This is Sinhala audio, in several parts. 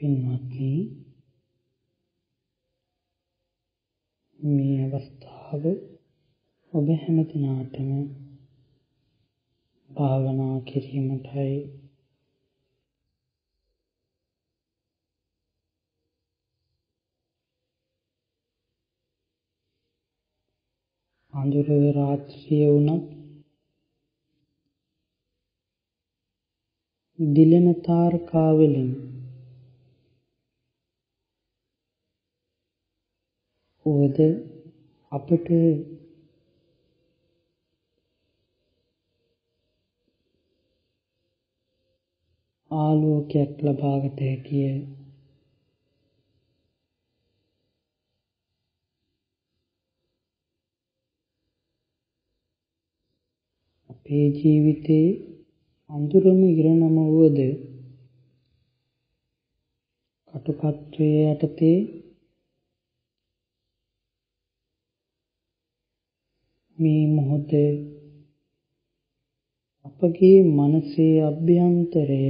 පින්වත්නි මේ අවස්ථාව ඔබ හැම දිනාටම භාවනා කිරීමටයි අඳුර රාත්‍රිය වුණත් දිලෙන තාරකා වලින් උවද අපට ආලෝකයක් ලබාගත හැකිය. අපේ ජීවිතේ අඳුරම ඉරණම වුවද කටුකත්වයේ යටතේ මේ මොහොත අපගේ මනසේ අභ්‍යන්තරය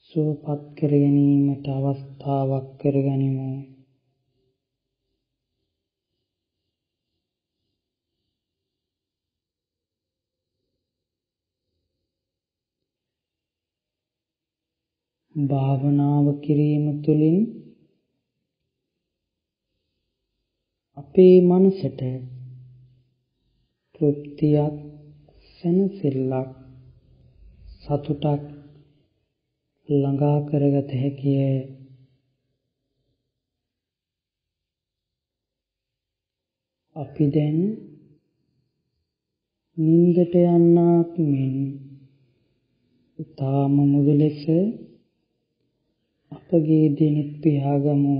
සුවපත් කර ගැනීමට අවස්ථාවක් කරගනිමු භාවනාව කිරීම තුළින් අපේ මනසට තෘප්තියක් සැනසෙල්ලක් සතුටක් ළඟා කරගත හැකිය. අපි දැන් නින්දට යන්නාක් මෙන් ඊ타ම මුදු ලෙස අපගේ දිනෙත් පියාගමු.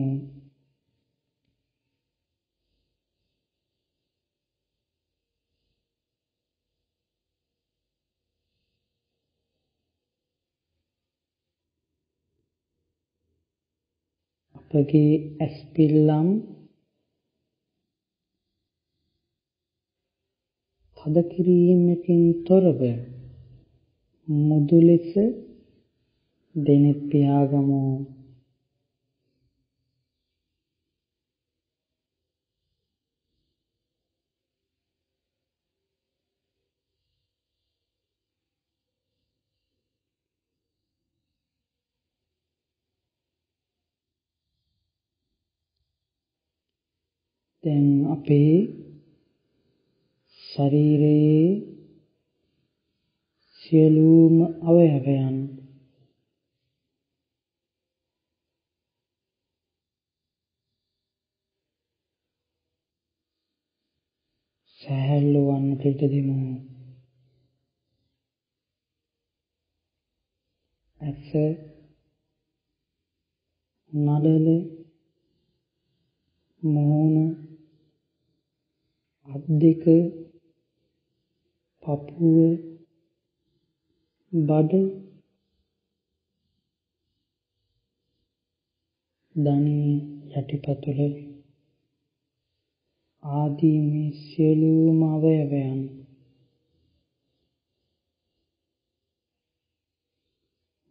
අපගේ ඇස් පිල්ලම් තද කිරීමකින් තොරව මුදු ලෙස දෙනෙත් පියාගමු. දැන් අපේ ශරීරයේ සියලුම අවයවයන් සැහැල්ලු වන්නට ඉඩ දෙමු. ඇස නළල මූණ අත් දෙක පපුව බඩ දණයේ යටිපතුල ආදී මේ සියලුම අවයවයන්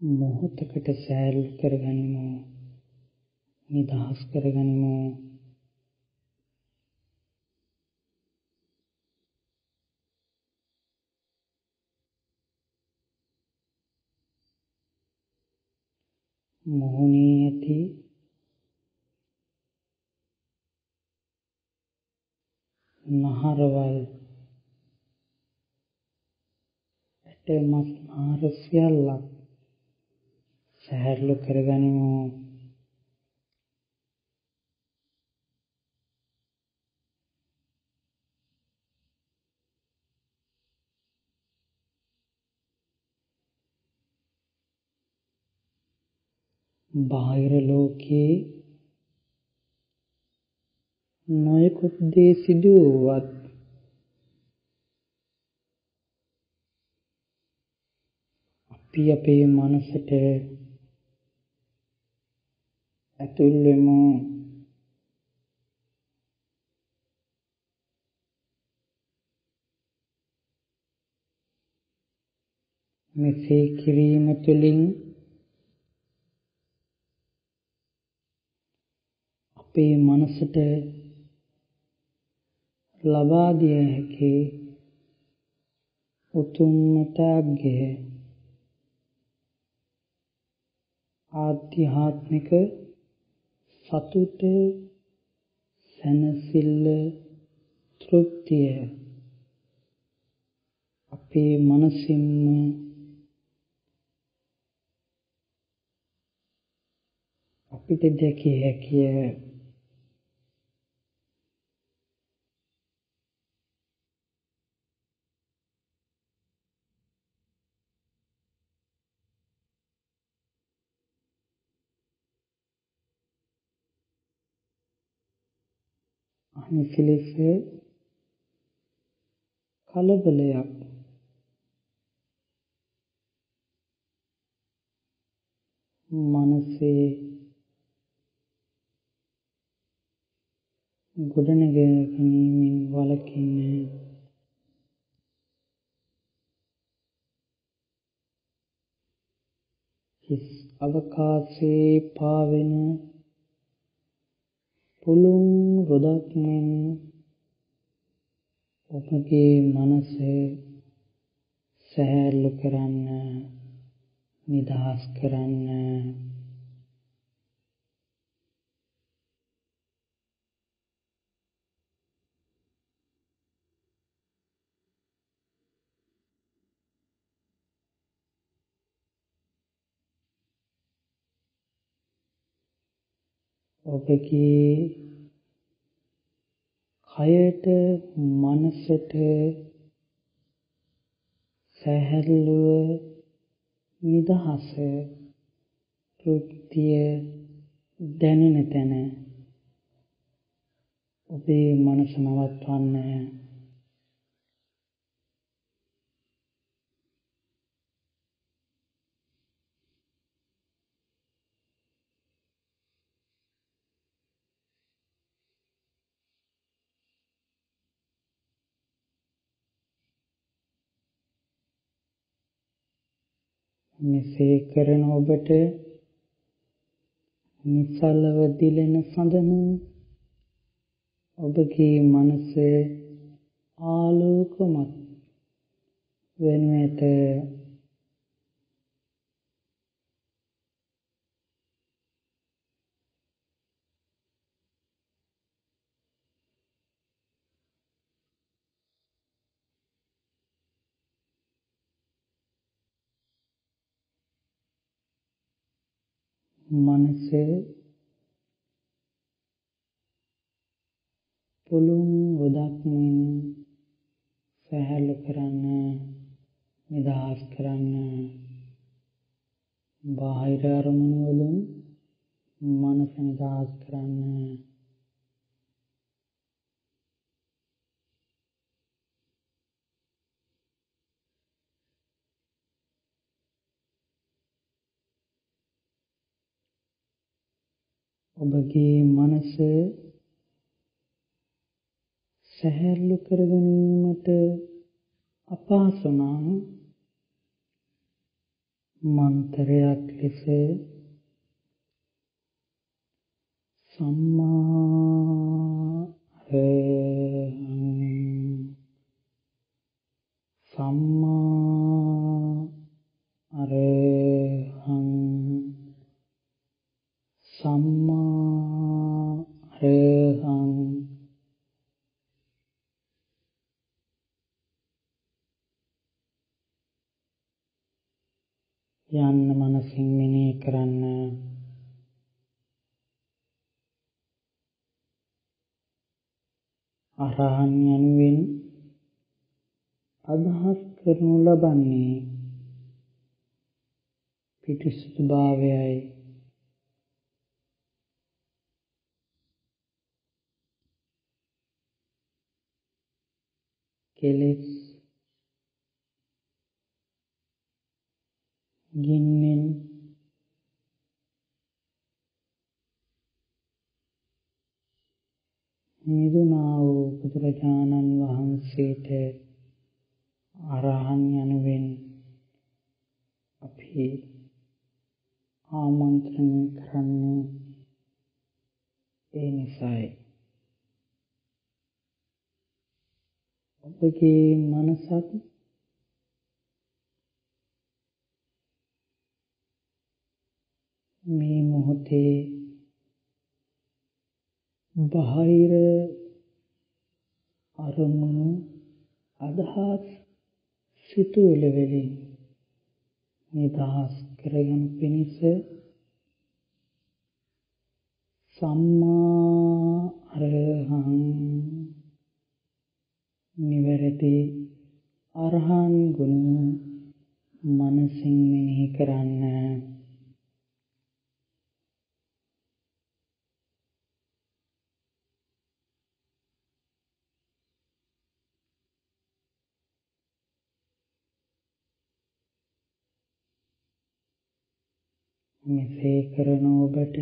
මොහොතකට සෑල් කරගනිමු නිදහස් කරගනිමු. මොහොනේ ඇති නහරවල් ඇට මස් නහර සියල්ලක් සහැල්ලු කරගනිමු බාහිර ලෝකයේ නොයෙකුත් දේ සිදු වුවත් අපි අපේ මනසට ඇතුල් වෙමු. මෙසේ කිරීම තුළින් අපේ මනසට ලබා දිය හැකි උතුම්ම ත්‍යාගය ආධ්‍යාත්මික සතුට සැනසෙල්ල තෘප්තිය. අපේ මනසින්ම අපිට දැකිය හැකිය. අනිත් ලෙස කලබලයක්. මනසේ ගොඩනග ගැනීමෙන් වළකින්න හිස් අවකාශයේ පාවෙන පුළුන් රොදක් මෙන් ඔබගේ මනස සහැල්ලු කරන්න නිදහස් කරන්න ඔබගේ කයට මනසට සැහැල්ලුව නිදහස තෘප්තිය දැනෙන තැන ඔබේ මනස නවත්වන්න. මෙසේ කරන ඔබට නිසලව දිලෙන සඳනු ඔබගේ මනස ආලෝකමත් වෙනු ඇත මනස පුළුන් ගොඩක් මෙන් සහැල්ලු කරන්න නිදහස් කරන්න බාහිර අරමුණු වලින් මනස නිදහස් කරන්න ඔබගේ මනස සැහැල්ලු කර ගැනීමට අපහසු නම් මන්තරයක් ලෙස සම්මා සම්මා අරහන් යනුවෙන් අදහස් කරනු ලබන්නේ පිටිසුදු භාවයයි. කෙලෙස් ගින්නෙන් මිදුනා වූ බුදුරජාණන් වහන්සේට අරහන් යනුවෙන් අපි ආමන්ත්‍රණය කරන්නේ ඒ නිසායි. ඔබගේ මනසත් මේ මොහොතේ බාහිර අරමුණු අදහස් සිතුවිලි වලින් නිදහස් කරගනු පිණිස සම්මා අරහං නිවැරදි අරහන් ගුණ මනසින් මෙනෙහි කරන්න. මෙසේ කරන ඔබට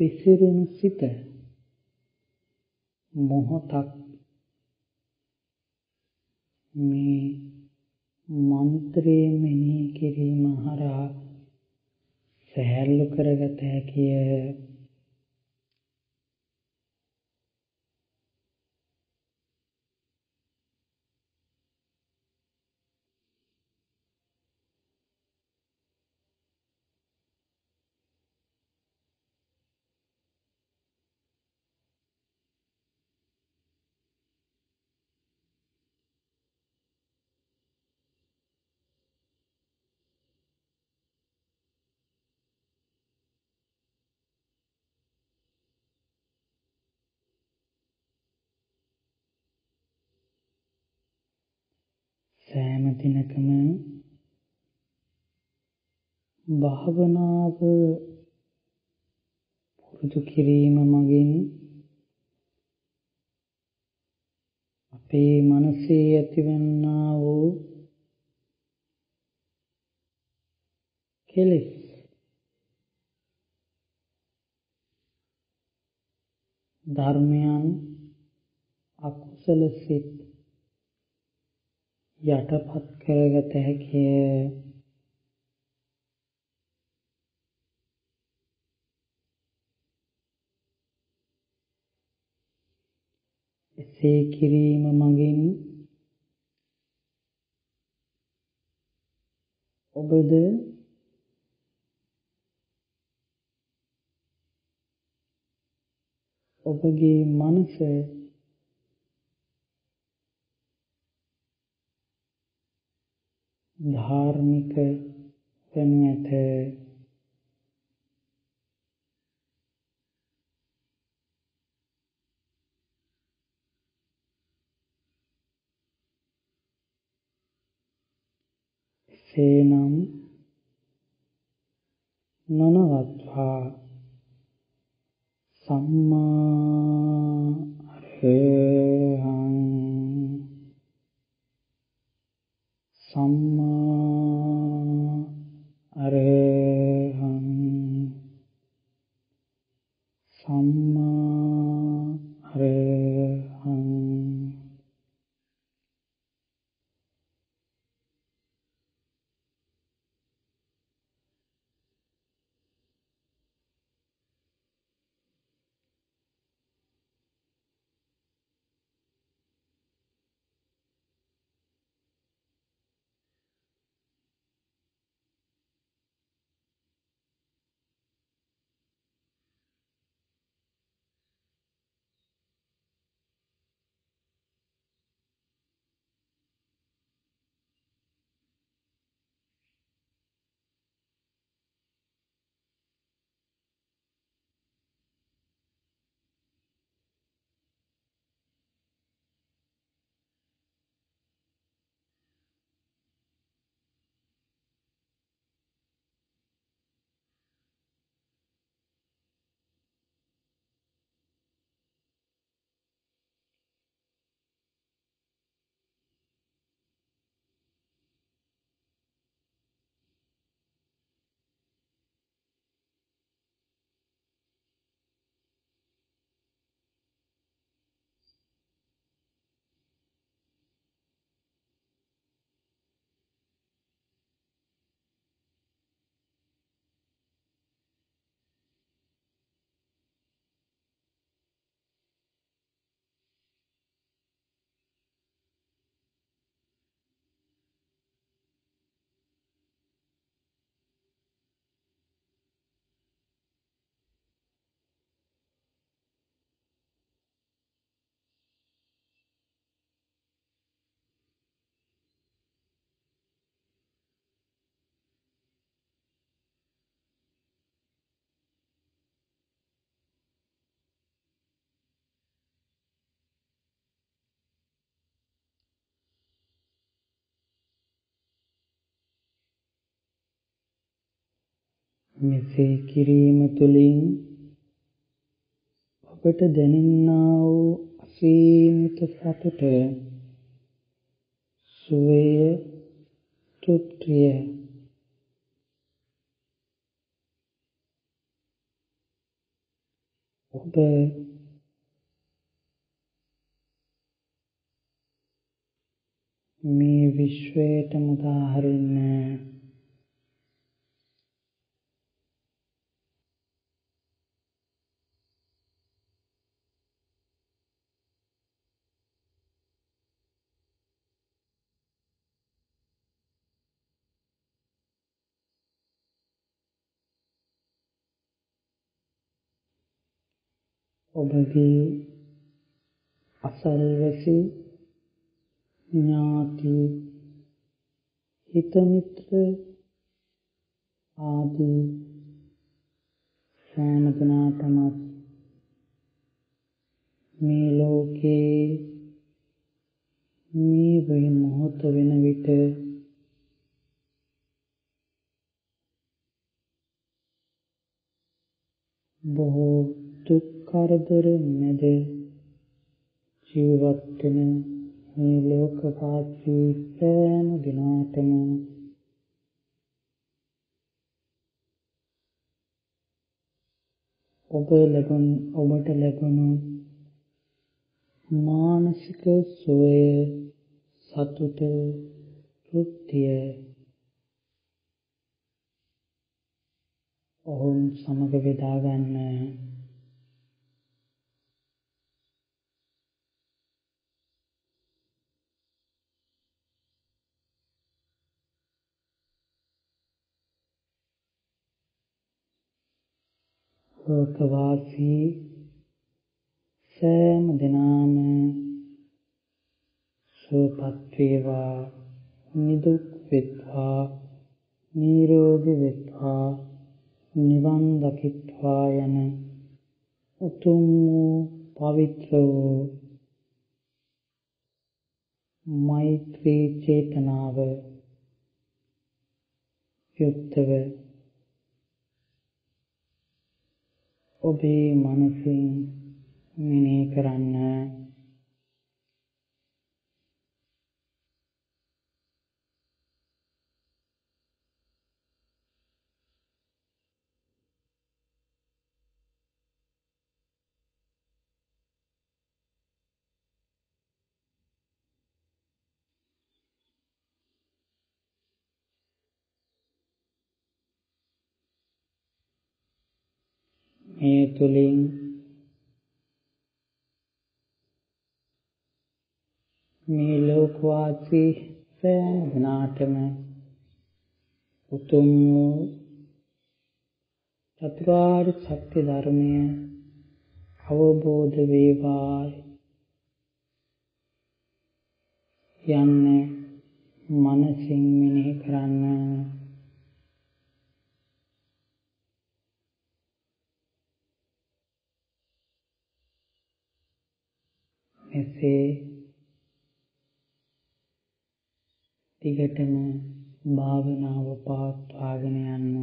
විසිරුණු සිත මොහොතක් මේ මන්ත්‍රයේ මෙනෙහි කිරීම හරහා සහැල්ලු කරගත හැකිය. සෑම දිනකම භාවනාව පුරුදු කිරීම මගින් අපේ මනසේ ඇතිවන්නා වූ කෙලෙස් ධර්මයන් අකුසල සිත් යටපත් කරගත හැකිය. එසේ කිරීම මගින් ඔබද ඔබගේ මනස ධාර්මික වනු ඇත එසේනම් නනවත්වා. සම්මා අරහං. සම්මා මෙසේ කිරීම තුළින් ඔබට දැනෙන්නා වූ අසීමිත සතුට සුවය තෘප්තිය ඔබ මේ විශ්වයට මුදා ඔබගේ අසල්වැසි ඥාති හිතමිත්‍ර ආදී සෑම දෙනාටම මේ ලෝකේ මේ වෙන මොහොත වෙන විට බොහෝ දුක් කරදර මැද ජීවත් වෙන මේ ලෝකවාසී සෑම දිනාටම ඔබ ලැබුණ ඔබට ලැබුණු මානසික සුවය සතුට තෘප්තිය ඔවුන් සමග බෙදා ගන්න ලෝකවාසී සෑම දිනාම සුවපත් වේවා නිදුක් වෙත්වා නිරෝගී වෙත්වා නිවන් දකිත්වා යන උතුම් වූ පවිත්‍ර වූ මෛත්‍රී චේතනාව යුක්තව ඔබේ මනසින් මෙනෙහි කරන්න මේ තුලින් මේ ලෝකවාසී සෑම දිනාටම උතුම් වූ චතුරාර්ය සත්‍ය ධර්මය අවබෝධ වේවා යන්නේ මනසින් මෙනෙහි කරන්න. එසේ දිගටම භාවනාව පවත්වාගෙන යන්න